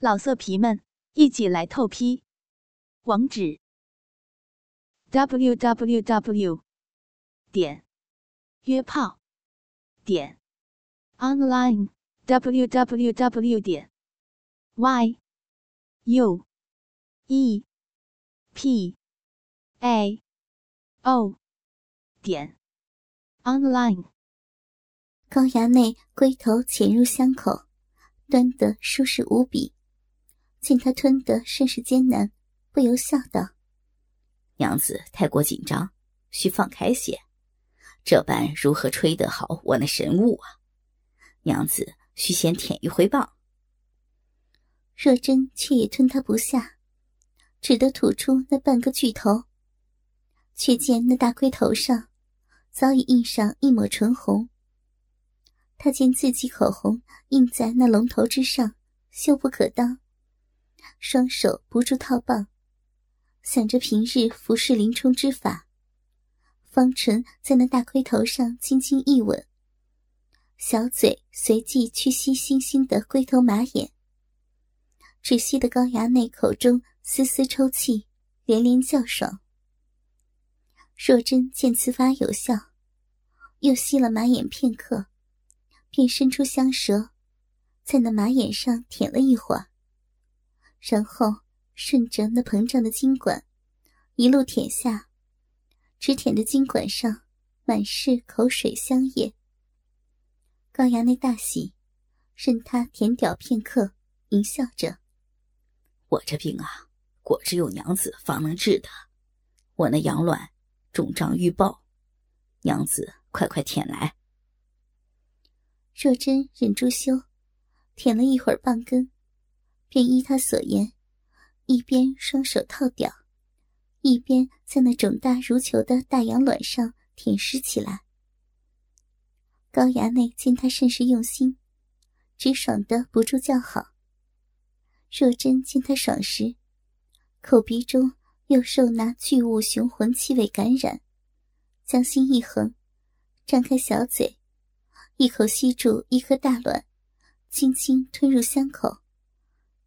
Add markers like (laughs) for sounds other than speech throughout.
老色皮们，一起来透批！网址：w w w 点约炮点 online w w w 点 y u e p a o 点 online。高衙内龟头潜入香口，端得舒适无比。见他吞得甚是艰难，不由笑道：“娘子太过紧张，需放开些。这般如何吹得好我那神物啊？娘子需先舔一回棒。”若真却也吞他不下，只得吐出那半个巨头。却见那大龟头上早已印上一抹唇红。他见自己口红印在那龙头之上，羞不可当。双手不住套棒，想着平日服侍林冲之法，方唇在那大盔头上轻轻一吻，小嘴随即去吸星星的龟头马眼，只吸得高衙内口中丝丝抽泣，连连叫爽。若真见此法有效，又吸了马眼片刻，便伸出香舌，在那马眼上舔了一会儿。然后顺着那膨胀的筋管，一路舔下，只舔的筋管上满是口水香液。高衙内大喜，任他舔屌片刻，淫笑着：“我这病啊，果只有娘子方能治的。我那阳卵肿胀欲爆，娘子快快舔来。”若真忍住羞，舔了一会儿棒根。便依他所言，一边双手套屌，一边在那肿大如球的大羊卵上舔舐起来。高衙内见他甚是用心，直爽得不住叫好。若真见他爽时，口鼻中又受那巨物雄浑气味感染，将心一横，张开小嘴，一口吸住一颗大卵，轻轻吞入香口。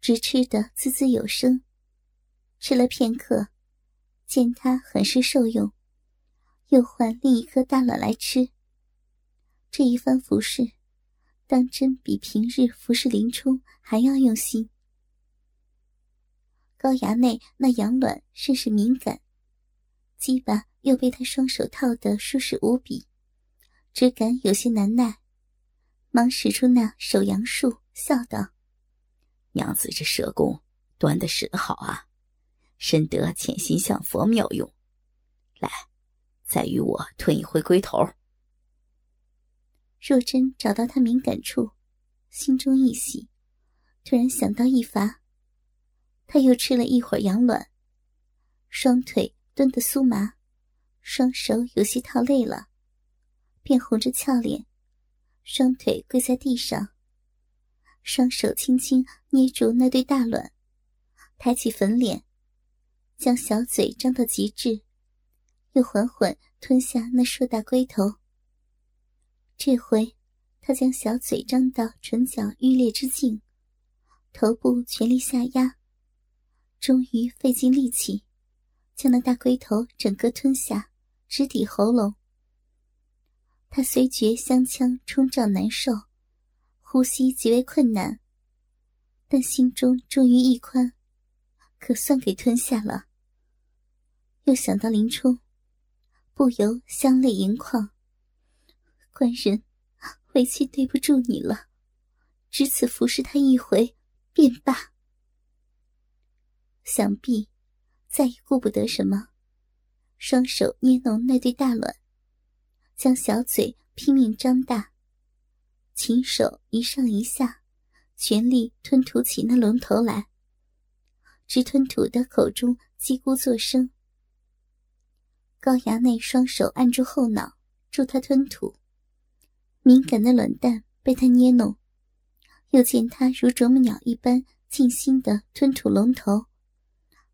直吃得滋滋有声，吃了片刻，见他很是受用，又换另一颗大卵来吃。这一番服侍，当真比平日服侍林冲还要用心。高衙内那羊卵甚是敏感，鸡巴又被他双手套得舒适无比，只感有些难耐，忙使出那手阳术，笑道。娘子这蛇功端的使得好啊，深得潜心向佛妙用。来，再与我吞一回龟头。若真找到他敏感处，心中一喜，突然想到一法。他又吃了一会儿羊卵，双腿蹲得酥麻，双手有些套累了，便红着俏脸，双腿跪在地上。双手轻轻捏住那对大卵，抬起粉脸，将小嘴张到极致，又缓缓吞下那硕大龟头。这回，他将小嘴张到唇角欲裂之境，头部全力下压，终于费尽力气，将那大龟头整个吞下，直抵喉咙。他虽觉香腔冲胀难受。呼吸极为困难，但心中终于一宽，可算给吞下了。又想到林冲，不由香泪盈眶。官人，委屈对不住你了，只此服侍他一回便罢。想必再也顾不得什么，双手捏弄那对大卵，将小嘴拼命张大。琴手一上一下，全力吞吐起那龙头来，直吞吐的口中叽咕作声。高衙内双手按住后脑，助他吞吐。敏感的卵蛋被他捏弄，又见他如啄木鸟一般尽心的吞吐龙头，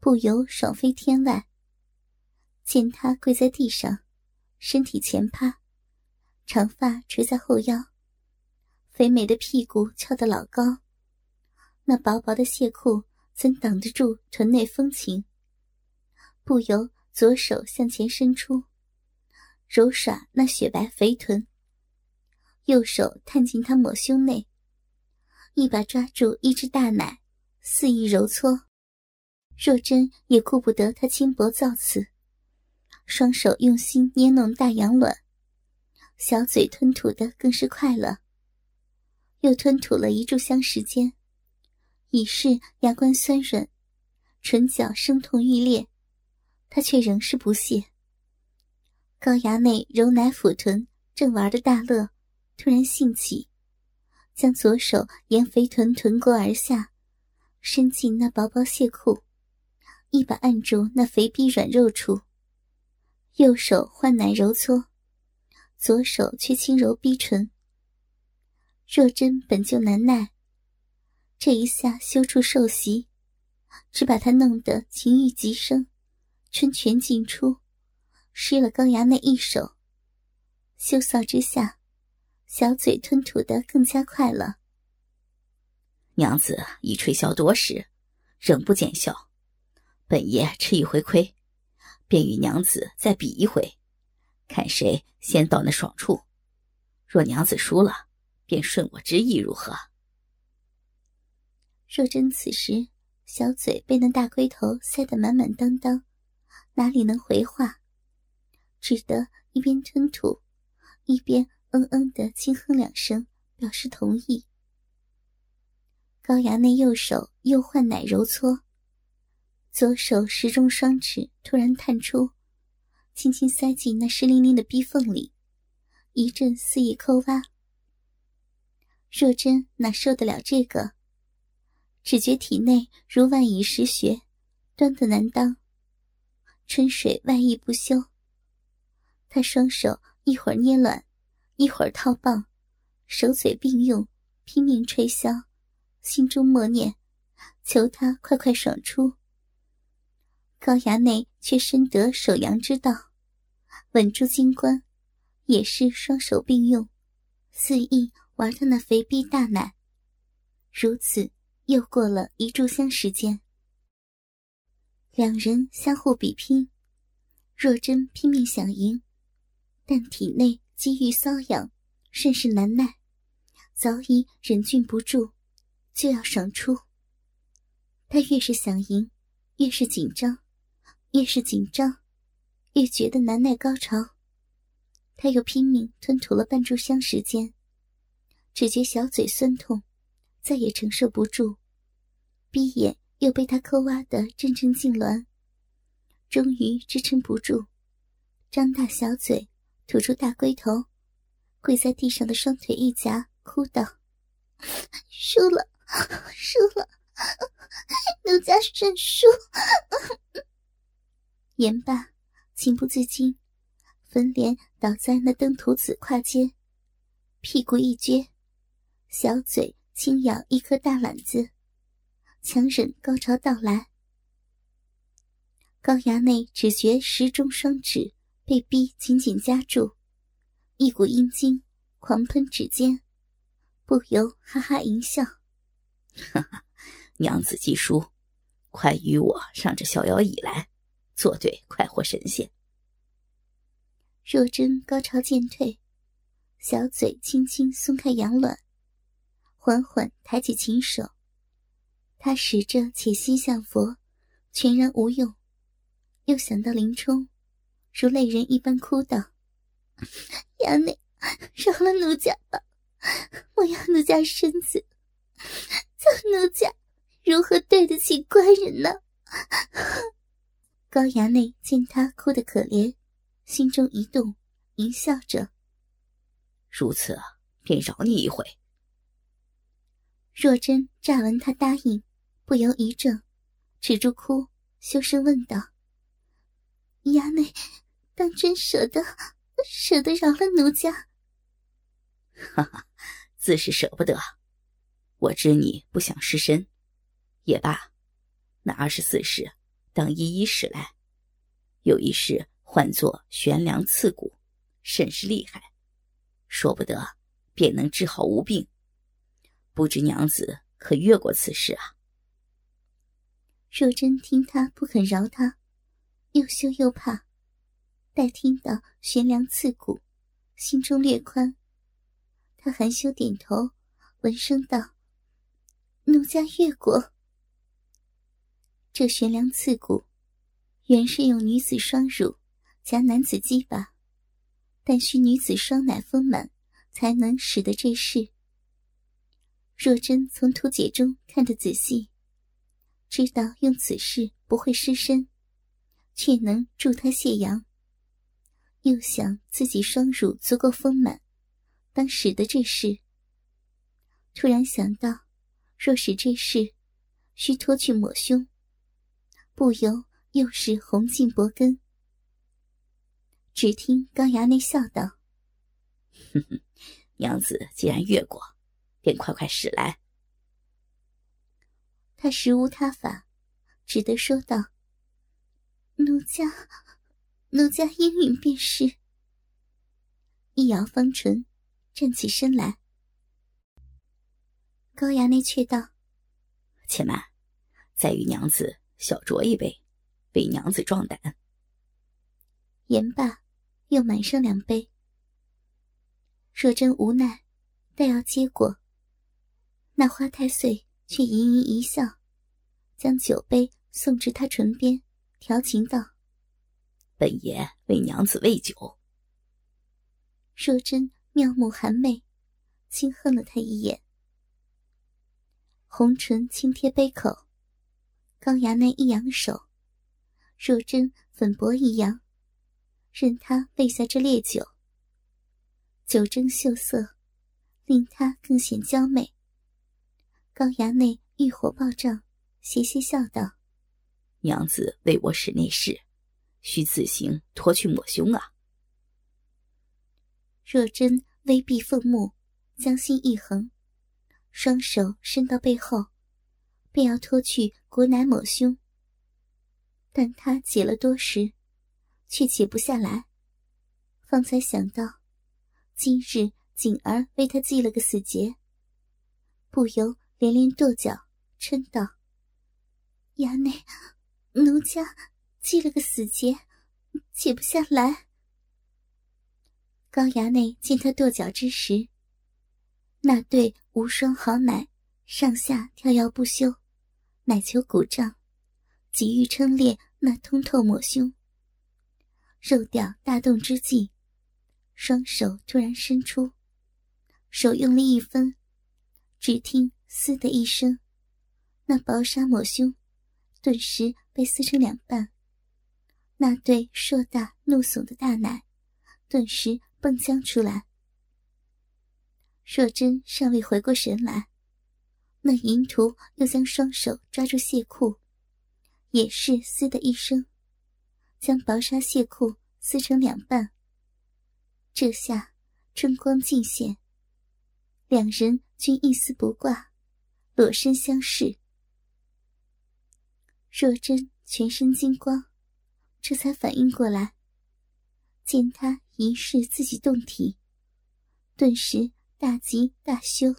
不由爽飞天外。见他跪在地上，身体前趴，长发垂在后腰。肥美的屁股翘得老高，那薄薄的亵裤怎挡得住臀内风情？不由左手向前伸出，揉耍那雪白肥臀；右手探进她抹胸内，一把抓住一只大奶，肆意揉搓。若真也顾不得他轻薄造次，双手用心捏弄大洋卵，小嘴吞吐的更是快乐。又吞吐了一炷香时间。已是牙关酸软，唇角生痛欲裂，他却仍是不屑。高衙内揉奶抚臀，正玩的大乐，突然兴起，将左手沿肥臀臀沟而下，伸进那薄薄亵裤，一把按住那肥逼软肉处，右手换奶揉搓，左手却轻揉逼唇。若真本就难耐。这一下羞处受袭，只把他弄得情欲极生，春泉尽出，失了高衙内一手。羞臊之下，小嘴吞吐的更加快了。娘子已吹箫多时，仍不见效，本爷吃一回亏，便与娘子再比一回，看谁先到那爽处。若娘子输了，便顺我之意，如何？若真此时小嘴被那大龟头塞得满满当当，哪里能回话？只得一边吞吐，一边嗯嗯的轻哼两声，表示同意。高衙内右手又换奶揉搓，左手食中双指突然探出，轻轻塞进那湿淋淋的逼缝里，一阵肆意抠挖。若真哪受得了这个？只觉体内如万蚁食穴，端得难当。春水外溢不休。他双手一会儿捏卵，一会儿套棒，手嘴并用，拼命吹箫，心中默念：求他快快爽出。高衙内却深得守阳之道，稳住金冠，也是双手并用，肆意玩他那肥逼大奶，如此。又过了一炷香时间，两人相互比拼。若真拼命想赢，但体内积郁瘙痒，甚是难耐，早已忍俊不住，就要爽出。他越是想赢，越是紧张，越是紧张，越觉得难耐高潮。他又拼命吞吐了半炷香时间，只觉小嘴酸痛。再也承受不住，闭眼又被他抠挖得阵阵痉挛，终于支撑不住，张大小嘴，吐出大龟头，跪在地上的双腿一夹，哭道：“输了，输了，奴家认输。”言罢，情不自禁，粉脸倒在那登徒子胯间，屁股一撅，小嘴。轻咬一颗大卵子，强忍高潮到来。高衙内只觉时中双指被逼紧紧夹住，一股阴茎狂喷指尖，不由哈哈一笑：“哈哈，娘子既输，快与我上这逍遥椅来，作对快活神仙。”若真高潮渐退，小嘴轻轻松开羊卵。缓缓抬起琴手，他使着且心向佛，全然无用。又想到林冲，如泪人一般哭道：“衙内，饶了奴家吧！莫要奴家身子，叫奴家如何对得起官人呢？” (laughs) 高衙内见他哭得可怜，心中一动，淫笑着：“如此，便饶你一回。”若真乍闻他答应，不由一怔，止住哭，羞声问道：“衙内，当真舍得，舍得饶了奴家？”“哈哈，自是舍不得。我知你不想失身，也罢。那二十四式，当一一使来。有一式唤作悬梁刺骨，甚是厉害，说不得便能治好无病。”不知娘子可越过此事啊。若真听他不肯饶他，又羞又怕，待听到悬梁刺骨，心中略宽。他含羞点头，闻声道：“奴家越过。”这悬梁刺骨，原是用女子双乳夹男子鸡巴，但需女子双奶丰满，才能使得这事。若真从图解中看得仔细，知道用此事不会失身，却能助他泄阳。又想自己双乳足够丰满，当使得这事。突然想到，若使这事，需脱去抹胸。不由又是红尽脖根。只听高衙内笑道：“哼哼，娘子既然越过，便快快使来。”他实无他法，只得说道：“奴家，奴家应允便是。”一摇方唇，站起身来。高衙内却道：“且慢，再与娘子。”小酌一杯，为娘子壮胆。言罢，又满上两杯。若真无奈，待要接过，那花太岁却盈盈一笑，将酒杯送至他唇边，调情道：“本爷为娘子喂酒。”若真妙目含媚，轻恨了他一眼，红唇轻贴杯口。高衙内一扬手，若真粉薄一扬，任他喂下这烈酒。酒蒸秀色，令他更显娇媚。高衙内欲火暴涨，斜斜笑道：“娘子为我使内侍，需自行脱去抹胸啊。”若真微闭凤目，将心一横，双手伸到背后。便要脱去国奶抹胸，但他解了多时，却解不下来。方才想到，今日锦儿为他系了个死结，不由连连跺脚，嗔道：“衙内，奴家系了个死结，解不下来。”高衙内见他跺脚之时，那对无双好奶上下跳跃不休。奶球鼓胀，急欲撑裂那通透抹胸。肉吊大动之际，双手突然伸出，手用力一分，只听“嘶”的一声，那薄纱抹胸顿时被撕成两半，那对硕大怒耸的大奶顿时迸将出来。若真尚未回过神来。那淫徒又将双手抓住亵裤，也是“嘶”的一声，将薄纱亵裤撕成两半。这下春光尽现，两人均一丝不挂，裸身相视。若真全身金光，这才反应过来，见他疑是自己动体，顿时大急大羞。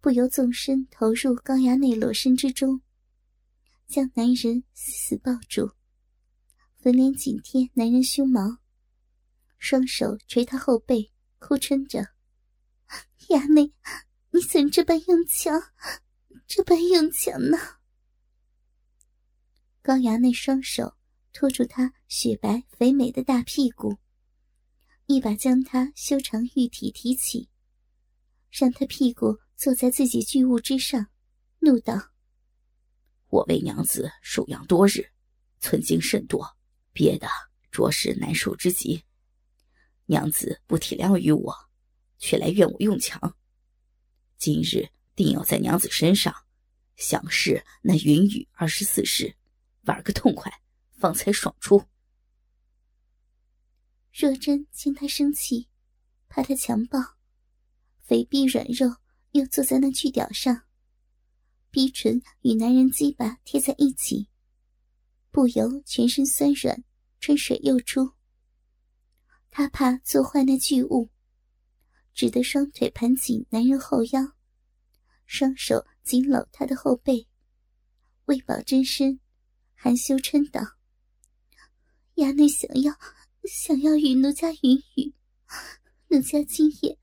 不由纵身投入高衙内裸身之中，将男人死死抱住，粉脸紧贴男人胸毛，双手捶他后背，哭嗔着：“ (laughs) 衙内，你怎这般用强？这般用强呢？”高衙内双手托住他雪白肥美的大屁股，一把将他修长玉体提起，让他屁股。坐在自己巨物之上，怒道：“我为娘子守养多日，寸精甚多，憋得着实难受之极。娘子不体谅于我，却来怨我用强。今日定要在娘子身上，享试那云雨二十四式，玩个痛快，方才爽出。”若真见他生气，怕他强暴，肥臂软肉。又坐在那巨屌上，逼唇与男人鸡巴贴在一起，不由全身酸软，春水又出。他怕做坏那巨物，只得双腿盘紧男人后腰，双手紧搂他的后背，为保真身，含羞嗔道：“衙内想要，想要与奴家云雨，奴家今夜，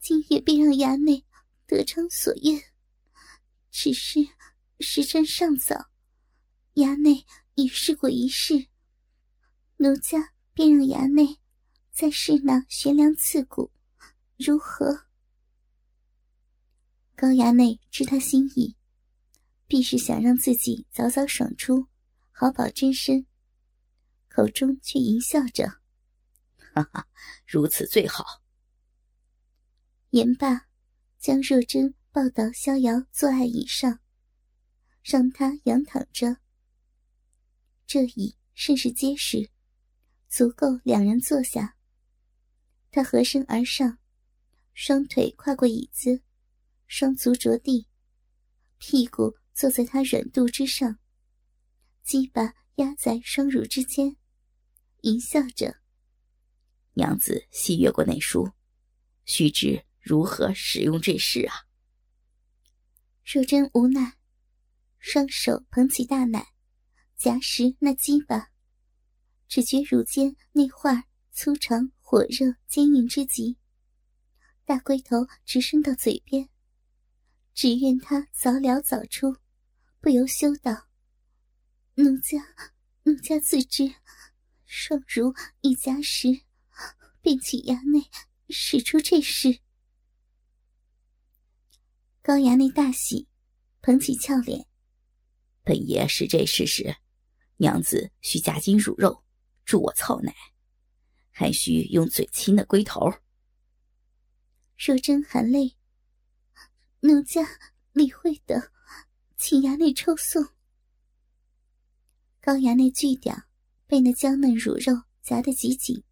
今夜便让衙内得偿所愿。只是时辰尚早，衙内已试过一试，奴家便让衙内再试那悬梁刺骨，如何？”高衙内知他心意，必是想让自己早早爽出，好保真身。口中却淫笑着：“哈哈，如此最好。”言罢，将若真抱到逍遥坐爱椅上，让他仰躺着。这椅甚是结实，足够两人坐下。他合身而上，双腿跨过椅子。双足着地，屁股坐在他软肚之上，鸡巴压在双乳之间，淫笑着。娘子细阅过内书，须知如何使用这事啊？若真无奈，双手捧起大奶，夹实那鸡巴，只觉乳尖那块粗长、火热、坚硬之极，大龟头直伸到嘴边。只愿他早了早出，不由羞道：“奴家，奴家自知，双如一夹时，便请衙内使出这事。”高衙内大喜，捧起俏脸：“本爷使这事时，娘子需夹紧乳肉，助我操奶，还需用嘴亲的龟头。”若真含泪。奴家理会的，请衙内抽送。高衙内巨屌，被那娇嫩乳肉夹得极紧，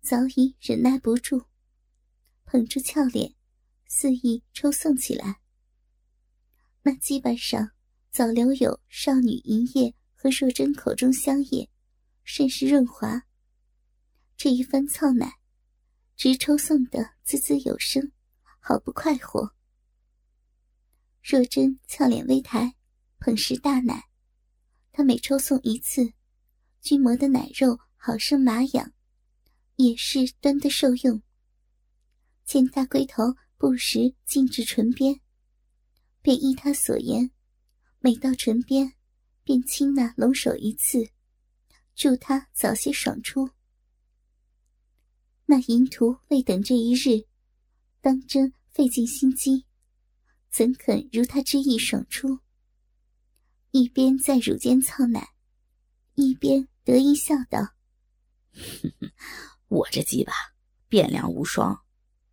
早已忍耐不住，捧住俏脸，肆意抽送起来。那基板上早留有少女银叶和若真口中香液，甚是润滑。这一番操奶，直抽送的滋滋有声，好不快活。若真俏脸微抬，捧食大奶。他每抽送一次，君磨的奶肉好生麻痒，也是端的受用。见大龟头不时进至唇边，便依他所言，每到唇边，便亲那龙首一次，祝他早些爽出。那淫徒为等这一日，当真费尽心机。怎肯如他之意爽出？一边在乳间操奶，一边得意笑道：“我这鸡巴变量无双，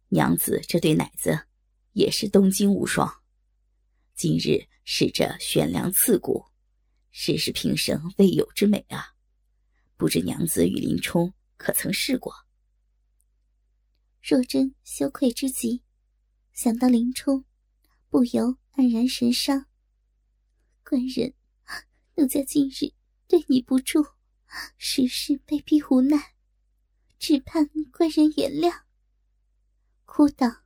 娘子这对奶子也是东京无双。今日使这悬梁刺骨，实是平生未有之美啊！不知娘子与林冲可曾试过？”若真羞愧之极，想到林冲。不由黯然神伤。官人，奴家今日对你不住，实是被逼无奈，只盼官人原谅。哭道：“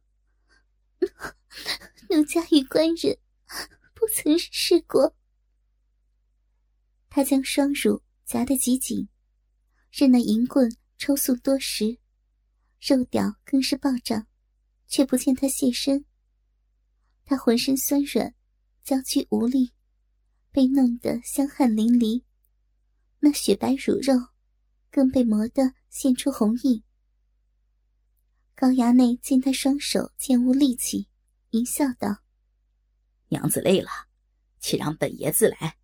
(laughs) 奴家与官人不曾试过。”他将双乳夹得极紧，任那银棍抽送多时，肉屌更是暴涨，却不见他现身。他浑身酸软，娇躯无力，被弄得香汗淋漓。那雪白乳肉，更被磨得现出红印。高衙内见他双手渐无力气，淫笑道：“娘子累了，且让本爷自来。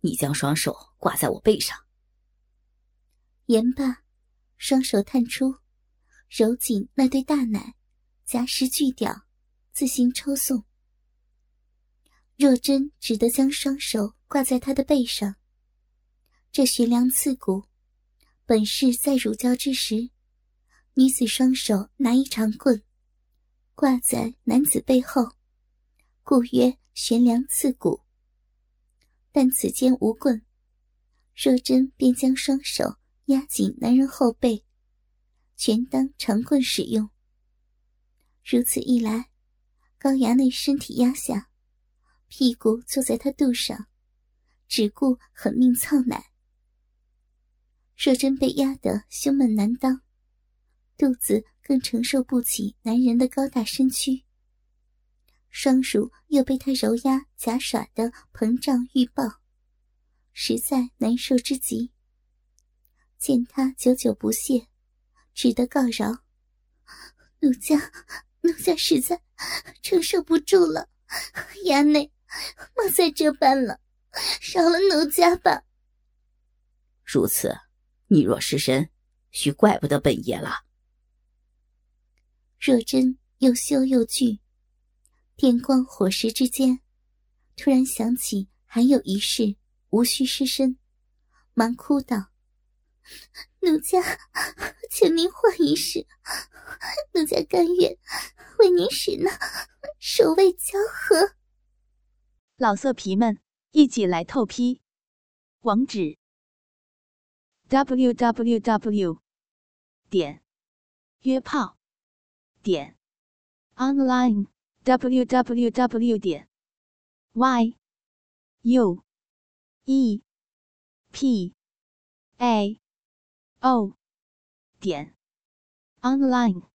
你将双手挂在我背上。”言罢，双手探出，揉紧那对大奶，夹实巨屌。自行抽送，若真只得将双手挂在他的背上。这悬梁刺骨，本是在乳交之时，女子双手拿一长棍，挂在男子背后，故曰悬梁刺骨。但此间无棍，若真便将双手压紧男人后背，全当长棍使用。如此一来。高衙内身体压下，屁股坐在他肚上，只顾狠命操奶。若真被压得胸闷难当，肚子更承受不起男人的高大身躯。双乳又被他揉压夹耍的膨胀欲爆，实在难受之极。见他久久不泄，只得告饶：“奴家，奴家实在承受不住了，衙内，莫再这般了，饶了奴家吧。”如此，你若失身，须怪不得本爷了。若真又羞又惧，电光火石之间，突然想起还有一事，无需失身，忙哭道。奴家，请您换一世，奴家甘愿为您使那守卫交合。老色皮们，一起来透批！网址：w w w 点约炮点 online w w w 点 y u e p a。O，点，online。